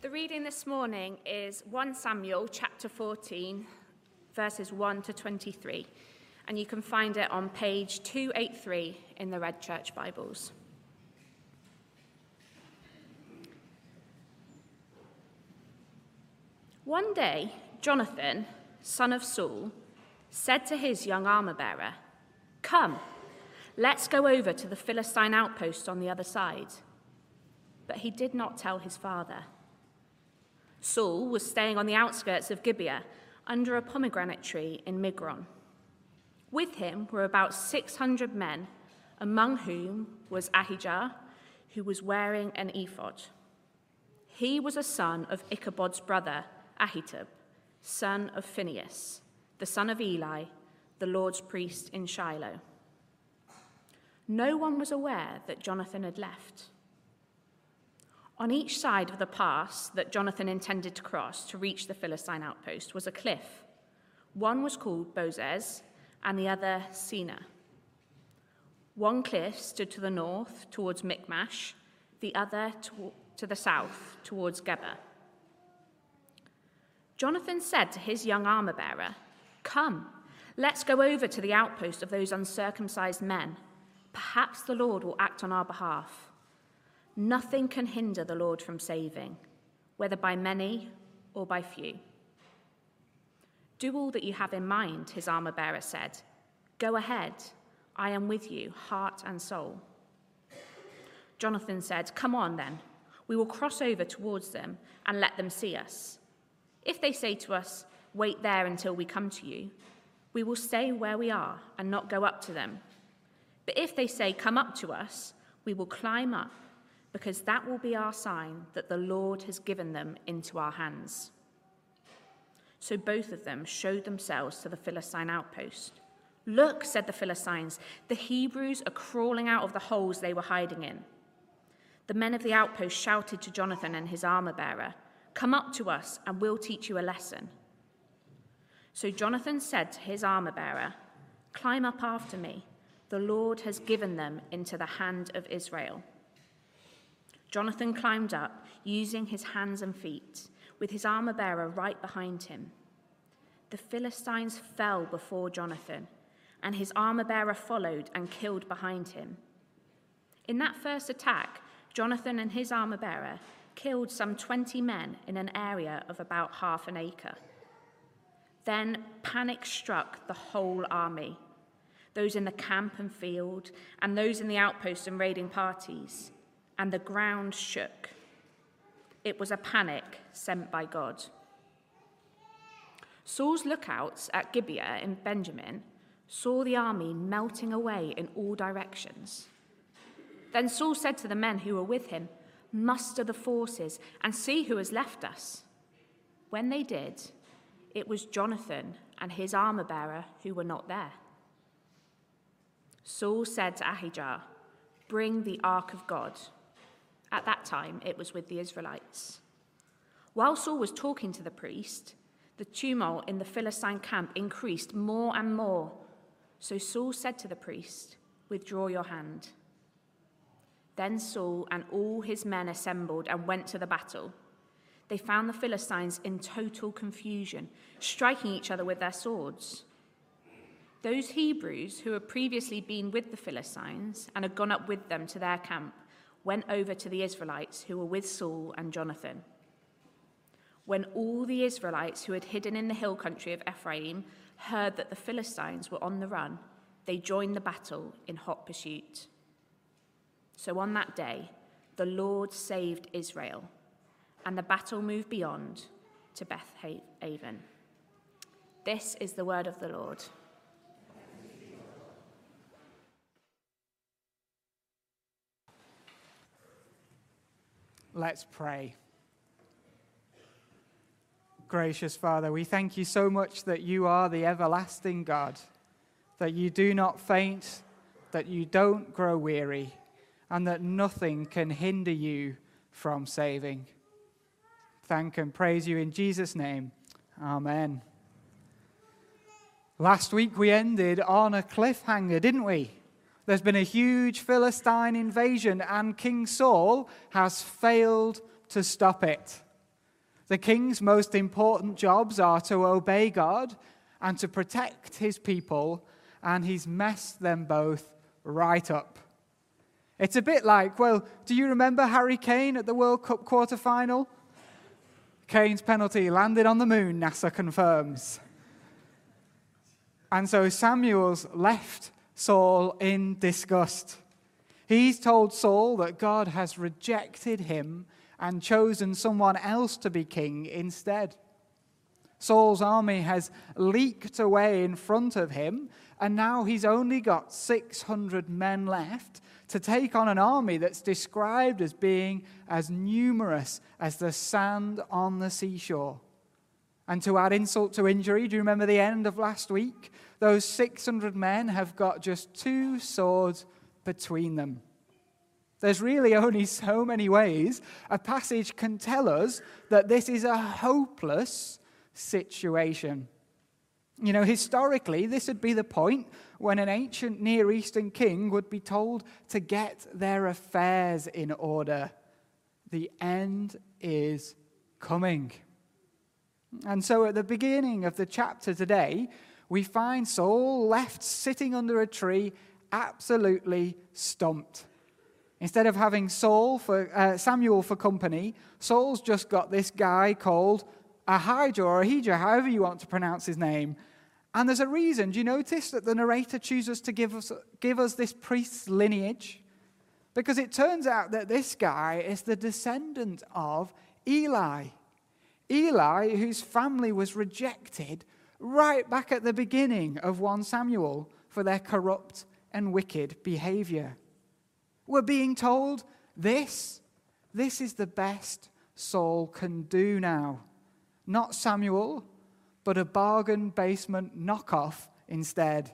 The reading this morning is 1 Samuel chapter 14, verses 1 to 23, and you can find it on page 283 in the Red Church Bibles. One day, Jonathan, son of Saul, said to his young armor bearer, Come, let's go over to the Philistine outpost on the other side. But he did not tell his father. Saul was staying on the outskirts of Gibeah under a pomegranate tree in Migron. With him were about 600 men, among whom was Ahijah, who was wearing an ephod. He was a son of Ichabod's brother, Ahitub, son of Phinehas, the son of Eli, the Lord's priest in Shiloh. No one was aware that Jonathan had left. On each side of the pass that Jonathan intended to cross to reach the Philistine outpost was a cliff. One was called Bozez and the other Seneh. One cliff stood to the north towards Michmash, the other to, to the south towards Geba. Jonathan said to his young armor bearer, Come, let's go over to the outpost of those uncircumcised men. Perhaps the Lord will act on our behalf. Nothing can hinder the Lord from saving, whether by many or by few. Do all that you have in mind, his armor bearer said. Go ahead, I am with you, heart and soul. Jonathan said, Come on then, we will cross over towards them and let them see us. If they say to us, Wait there until we come to you, we will stay where we are and not go up to them. But if they say, Come up to us, we will climb up, because that will be our sign that the Lord has given them into our hands. So both of them showed themselves to the Philistine outpost. Look, said the Philistines, the Hebrews are crawling out of the holes they were hiding in. The men of the outpost shouted to Jonathan and his armor bearer, Come up to us, and we'll teach you a lesson. So Jonathan said to his armor bearer, Climb up after me. The Lord has given them into the hand of Israel. Jonathan climbed up, using his hands and feet, with his armor bearer right behind him. The Philistines fell before Jonathan, and his armor bearer followed and killed behind him. In that first attack, Jonathan and his armor bearer killed some 20 men in an area of about half an acre. Then panic struck the whole army those in the camp and field, and those in the outposts and raiding parties, and the ground shook. It was a panic sent by God. Saul's lookouts at Gibeah in Benjamin saw the army melting away in all directions. Then Saul said to the men who were with him, Muster the forces and see who has left us. When they did, it was Jonathan and his armor bearer who were not there. Saul said to Ahijah, Bring the ark of God. At that time, it was with the Israelites. While Saul was talking to the priest, the tumult in the Philistine camp increased more and more. So Saul said to the priest, Withdraw your hand. Then Saul and all his men assembled and went to the battle. They found the Philistines in total confusion, striking each other with their swords. Those Hebrews who had previously been with the Philistines and had gone up with them to their camp went over to the Israelites who were with Saul and Jonathan. When all the Israelites who had hidden in the hill country of Ephraim heard that the Philistines were on the run, they joined the battle in hot pursuit. So on that day, the Lord saved Israel, and the battle moved beyond to Beth Aven. This is the word of the Lord. Let's pray. Gracious Father, we thank you so much that you are the everlasting God, that you do not faint, that you don't grow weary and that nothing can hinder you from saving. Thank and praise you in Jesus' name. Amen. Last week we ended on a cliffhanger, didn't we? There's been a huge Philistine invasion, and King Saul has failed to stop it. The king's most important jobs are to obey God and to protect his people, and he's messed them both right up. It's a bit like, well, do you remember Harry Kane at the World Cup quarter final? Kane's penalty landed on the moon, NASA confirms. And so Samuel's left Saul in disgust. He's told Saul that God has rejected him and chosen someone else to be king instead. Saul's army has leaked away in front of him, and now he's only got 600 men left to take on an army that's described as being as numerous as the sand on the seashore. And to add insult to injury, do you remember the end of last week? Those 600 men have got just two swords between them. There's really only so many ways a passage can tell us that this is a hopeless situation. You know, historically, this would be the point when an ancient Near Eastern king would be told to get their affairs in order. The end is coming. And so at the beginning of the chapter today, we find Saul left sitting under a tree, absolutely stumped. Instead of having Saul for, uh, Samuel for company, Saul's just got this guy called Ahijah or Ahijah, however you want to pronounce his name, and there's a reason. Do you notice that the narrator chooses to give us, give us this priest's lineage? Because it turns out that this guy is the descendant of Eli. Eli, whose family was rejected right back at the beginning of 1 Samuel for their corrupt and wicked behavior. We're being told this, this is the best Saul can do now. Not Samuel, but a bargain basement knockoff instead.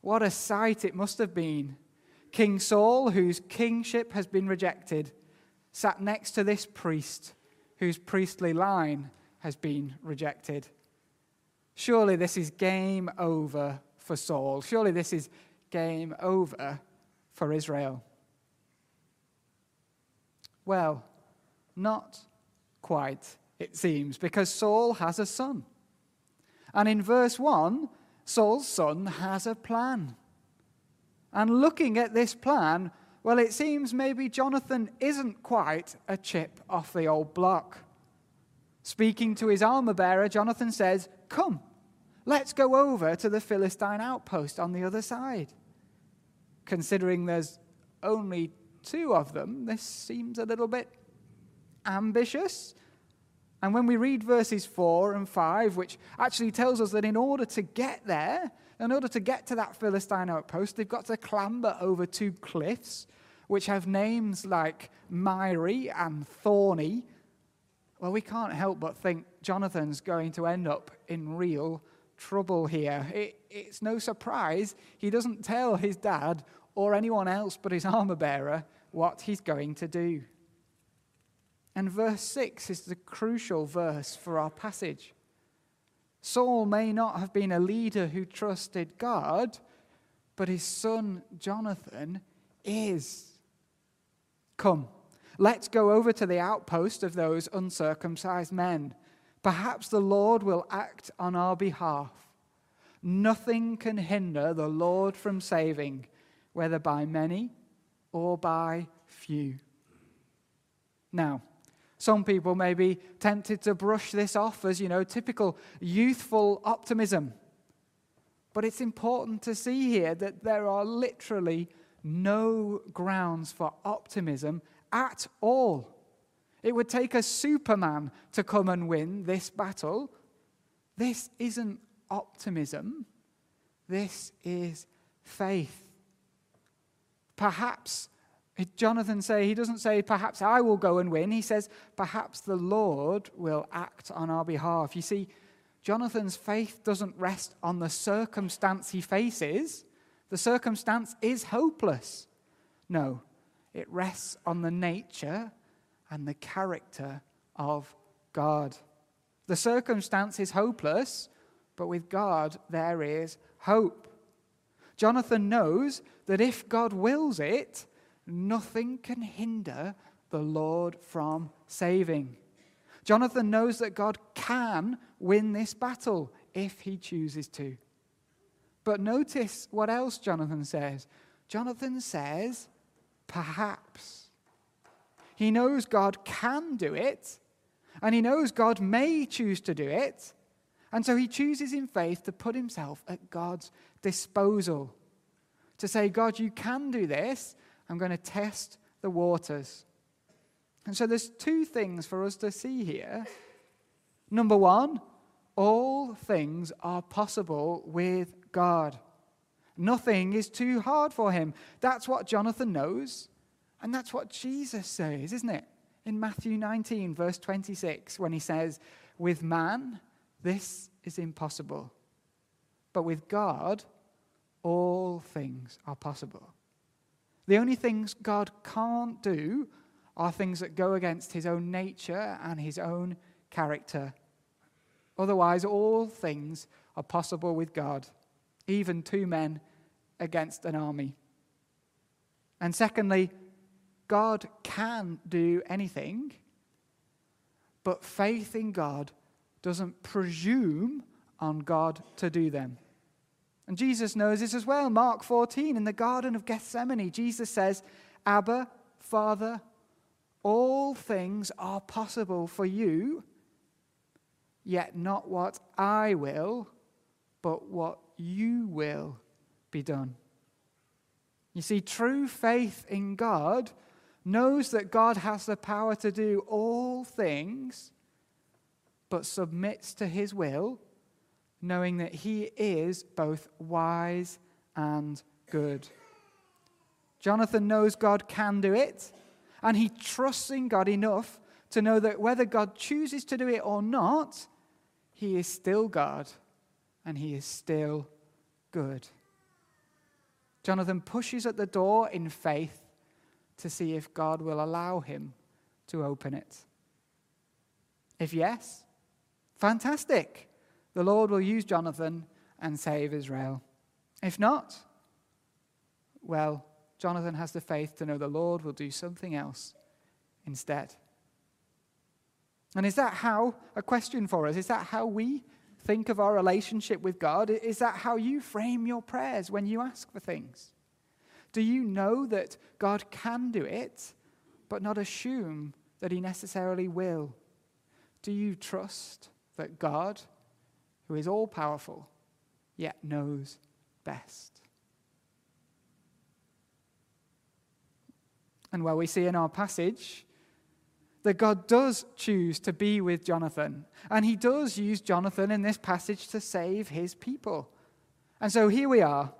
What a sight it must have been. King Saul, whose kingship has been rejected, sat next to this priest whose priestly line has been rejected. Surely this is game over for Saul. Surely this is game over for Israel. Well, not quite it seems, because Saul has a son. And in verse 1, Saul's son has a plan. And looking at this plan, well, it seems maybe Jonathan isn't quite a chip off the old block. Speaking to his armor bearer, Jonathan says, Come, let's go over to the Philistine outpost on the other side. Considering there's only two of them, this seems a little bit ambitious. And when we read verses 4 and 5, which actually tells us that in order to get there, in order to get to that Philistine outpost, they've got to clamber over two cliffs, which have names like Miry and Thorny. Well, we can't help but think Jonathan's going to end up in real trouble here. It, it's no surprise he doesn't tell his dad or anyone else but his armor bearer what he's going to do. And verse 6 is the crucial verse for our passage. Saul may not have been a leader who trusted God, but his son Jonathan is. Come, let's go over to the outpost of those uncircumcised men. Perhaps the Lord will act on our behalf. Nothing can hinder the Lord from saving, whether by many or by few. Now, some people may be tempted to brush this off as, you know, typical youthful optimism. But it's important to see here that there are literally no grounds for optimism at all. It would take a superman to come and win this battle. This isn't optimism, this is faith. Perhaps Jonathan say he doesn't say perhaps I will go and win. He says perhaps the Lord will act on our behalf. You see, Jonathan's faith doesn't rest on the circumstance he faces. The circumstance is hopeless. No, it rests on the nature and the character of God. The circumstance is hopeless, but with God there is hope. Jonathan knows that if God wills it, nothing can hinder the Lord from saving. Jonathan knows that God can win this battle if he chooses to. But notice what else Jonathan says. Jonathan says, perhaps. He knows God can do it, and he knows God may choose to do it, and so he chooses in faith to put himself at God's disposal. To say, God, you can do this. I'm going to test the waters. And so there's two things for us to see here. Number one, all things are possible with God. Nothing is too hard for him. That's what Jonathan knows, and that's what Jesus says, isn't it? In Matthew 19, verse 26, when he says, With man, this is impossible, but with God, all things are possible. The only things God can't do are things that go against his own nature and his own character. Otherwise, all things are possible with God, even two men against an army. And secondly, God can do anything, but faith in God doesn't presume on God to do them. And Jesus knows this as well. Mark 14, in the Garden of Gethsemane, Jesus says, Abba, Father, all things are possible for you, yet not what I will, but what you will be done. You see, true faith in God knows that God has the power to do all things, but submits to his will, knowing that he is both wise and good. Jonathan knows God can do it and he trusts in God enough to know that whether God chooses to do it or not, he is still God and he is still good. Jonathan pushes at the door in faith to see if God will allow him to open it. If yes, fantastic. The Lord will use Jonathan and save Israel. If not, well, Jonathan has the faith to know the Lord will do something else instead. And is that how, a question for us, is that how we think of our relationship with God? Is that how you frame your prayers when you ask for things? Do you know that God can do it, but not assume that He necessarily will? Do you trust that God, who is all powerful, yet knows best? And well, we see in our passage that God does choose to be with Jonathan. And he does use Jonathan in this passage to save his people. And so here we are,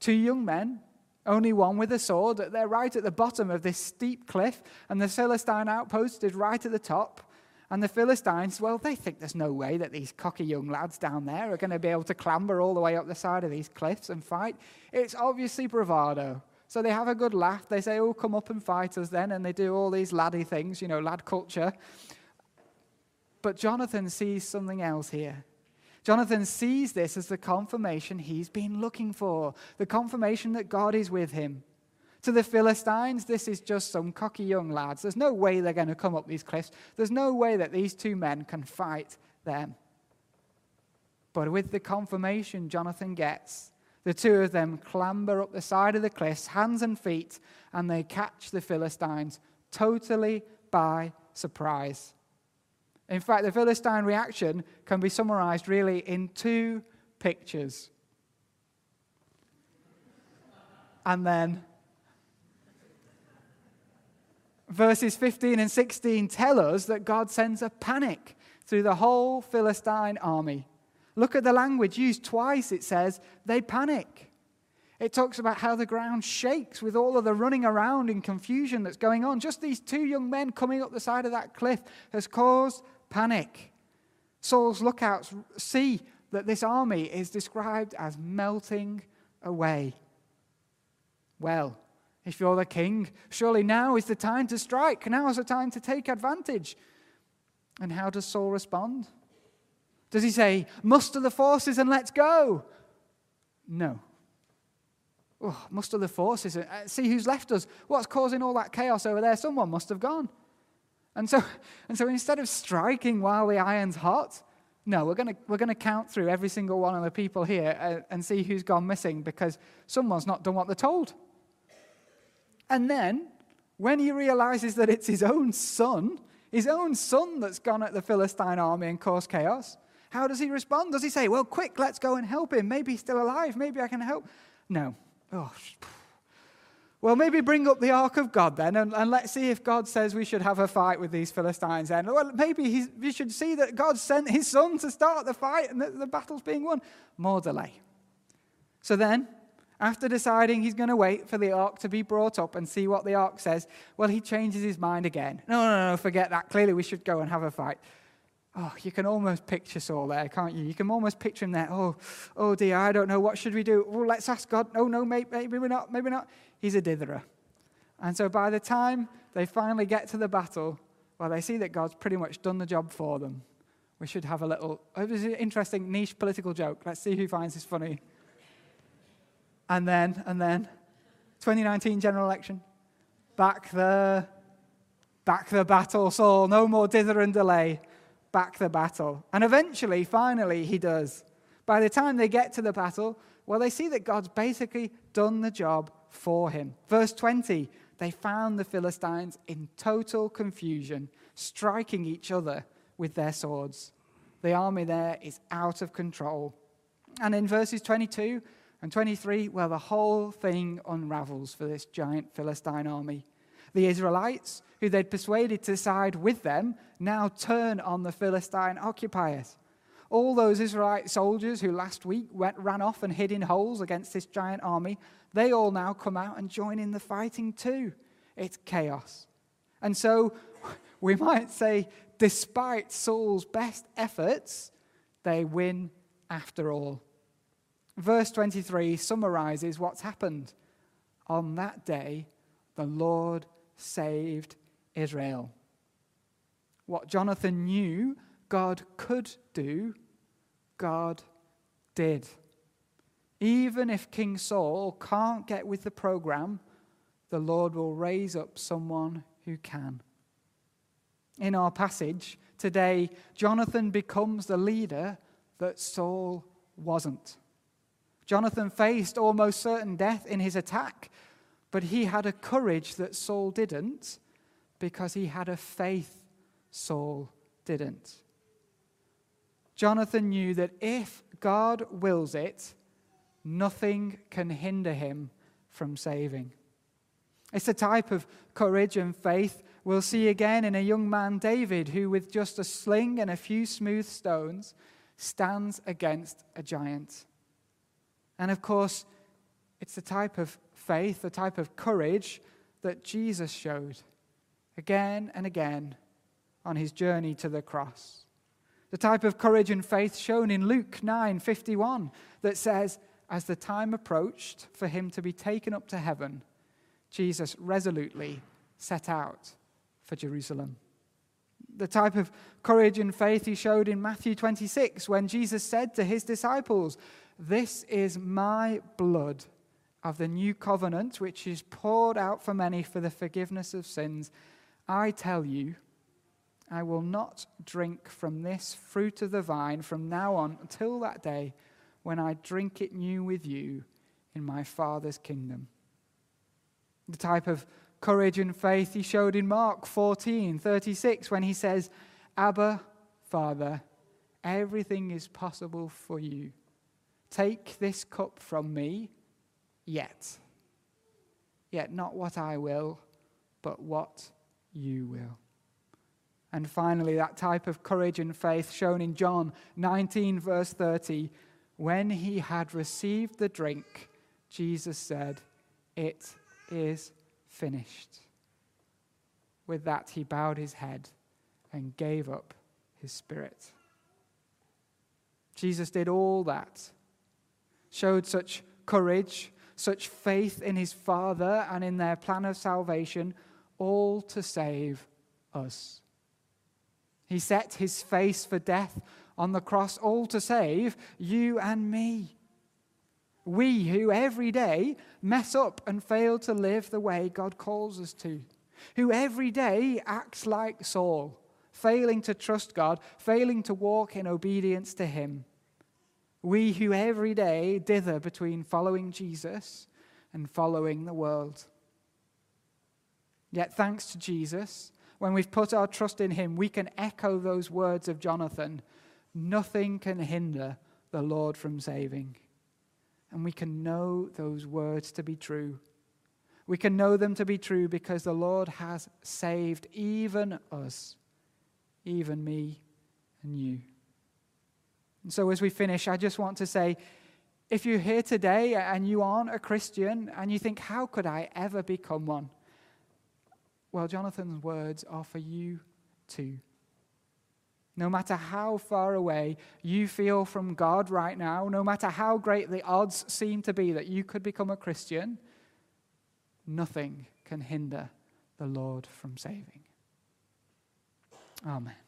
two young men, only one with a sword. They're right at the bottom of this steep cliff, and the Philistine outpost is right at the top. And the Philistines, well, they think there's no way that these cocky young lads down there are going to be able to clamber all the way up the side of these cliffs and fight. It's obviously bravado. So they have a good laugh. They say, Oh, come up and fight us then. And they do all these laddie things, you know, lad culture. But Jonathan sees something else here. Jonathan sees this as the confirmation he's been looking for, the confirmation that God is with him. To the Philistines, this is just some cocky young lads. There's no way they're going to come up these cliffs. There's no way that these two men can fight them. But with the confirmation Jonathan gets, the two of them clamber up the side of the cliffs, hands and feet, and they catch the Philistines totally by surprise. In fact, the Philistine reaction can be summarized really in two pictures. And then verses 15 and 16 tell us that God sends a panic through the whole Philistine army. Look at the language used twice. It says they panic. It talks about how the ground shakes with all of the running around and confusion that's going on. Just these two young men coming up the side of that cliff has caused panic. Saul's lookouts see that this army is described as melting away. Well, if you're the king, surely now is the time to strike. Now is the time to take advantage. And how does Saul respond? Does he say, muster the forces and let's go? No. Oh, muster the forces. Uh, see who's left us. What's causing all that chaos over there? Someone must have gone. And so, and so instead of striking while the iron's hot, no, we're going we're gonna count through every single one of the people here and, uh, and see who's gone missing because someone's not done what they're told. And then, when he realizes that it's his own son, his own son that's gone at the Philistine army and caused chaos, how does he respond? Does he say, Well, quick, let's go and help him? Maybe he's still alive. Maybe I can help. No. Oh, well, maybe bring up the ark of God then, and, and, let's see if God says we should have a fight with these Philistines then. Well, maybe we should see that God sent his son to start the fight and that the battle's being won. More delay. So then, after deciding he's going to wait for the ark to be brought up and see what the ark says, well, he changes his mind again. No, no, no, forget that. Clearly, we should go and have a fight. Oh, you can almost picture Saul there, can't you? You can almost picture him there. Oh, oh dear, I don't know. What should we do? Well, let's ask God. No, no, maybe, maybe not. Maybe not. He's a ditherer. And so by the time they finally get to the battle, well, they see that God's pretty much done the job for them. We should have a little, oh, it was an interesting niche political joke. Let's see who finds this funny. And then, and then, 2019 general election. Back the, back the battle, Saul. No more dither and delay back the battle. And eventually, finally, he does. By the time they get to the battle, well, they see that God's basically done the job for him. Verse 20 they found the Philistines in total confusion, striking each other with their swords. The army there is out of control. And in verses 22 and 23, well, the whole thing unravels for this giant Philistine army. The Israelites, who they'd persuaded to side with them, now turn on the Philistine occupiers. All those Israelite soldiers who last week went, ran off and hid in holes against this giant army, they all now come out and join in the fighting too. It's chaos. And so we might say, despite Saul's best efforts, they win after all. Verse 23 summarizes what's happened. On that day, the Lord saved Israel. What Jonathan knew God could do, God did. Even if King Saul can't get with the program, the Lord will raise up someone who can. In our passage today, Jonathan becomes the leader that Saul wasn't. Jonathan faced almost certain death in his attack, but he had a courage that Saul didn't because he had a faith Saul didn't. Jonathan knew that if God wills it, nothing can hinder him from saving. It's a type of courage and faith we'll see again in a young man, David, who, with just a sling and a few smooth stones, stands against a giant. And of course, it's the type of faith, the type of courage that Jesus showed again and again on his journey to the cross. The type of courage and faith shown in Luke 9:51 that says as the time approached for him to be taken up to heaven, Jesus resolutely set out for Jerusalem. The type of courage and faith he showed in Matthew 26 when Jesus said to his disciples, This is my blood of the new covenant, which is poured out for many for the forgiveness of sins. I tell you, I will not drink from this fruit of the vine from now on until that day when I drink it new with you in my Father's kingdom the type of courage and faith he showed in Mark 14 36 when he says, Abba, Father, everything is possible for you. Take this cup from me, yet. Yet not what I will, but what you will. And finally, that type of courage and faith shown in John 19, verse 30. When he had received the drink, Jesus said, It is finished. With that, he bowed his head and gave up his spirit. Jesus did all that, showed such courage, such faith in his Father and in their plan of salvation, all to save us. He set his face for death on the cross, all to save you and me. We who every day mess up and fail to live the way God calls us to. who every day acts like Saul, failing to trust God, failing to walk in obedience to Him. We who every day dither between following Jesus and following the world. Yet, thanks to Jesus, when we've put our trust in Him, we can echo those words of Jonathan Nothing can hinder the Lord from saving. And we can know those words to be true. We can know them to be true because the Lord has saved even us, even me and you. And so, as we finish, I just want to say if you're here today and you aren't a Christian and you think, how could I ever become one? Well, Jonathan's words are for you too. No matter how far away you feel from God right now, no matter how great the odds seem to be that you could become a Christian, nothing can hinder the Lord from saving. Amen.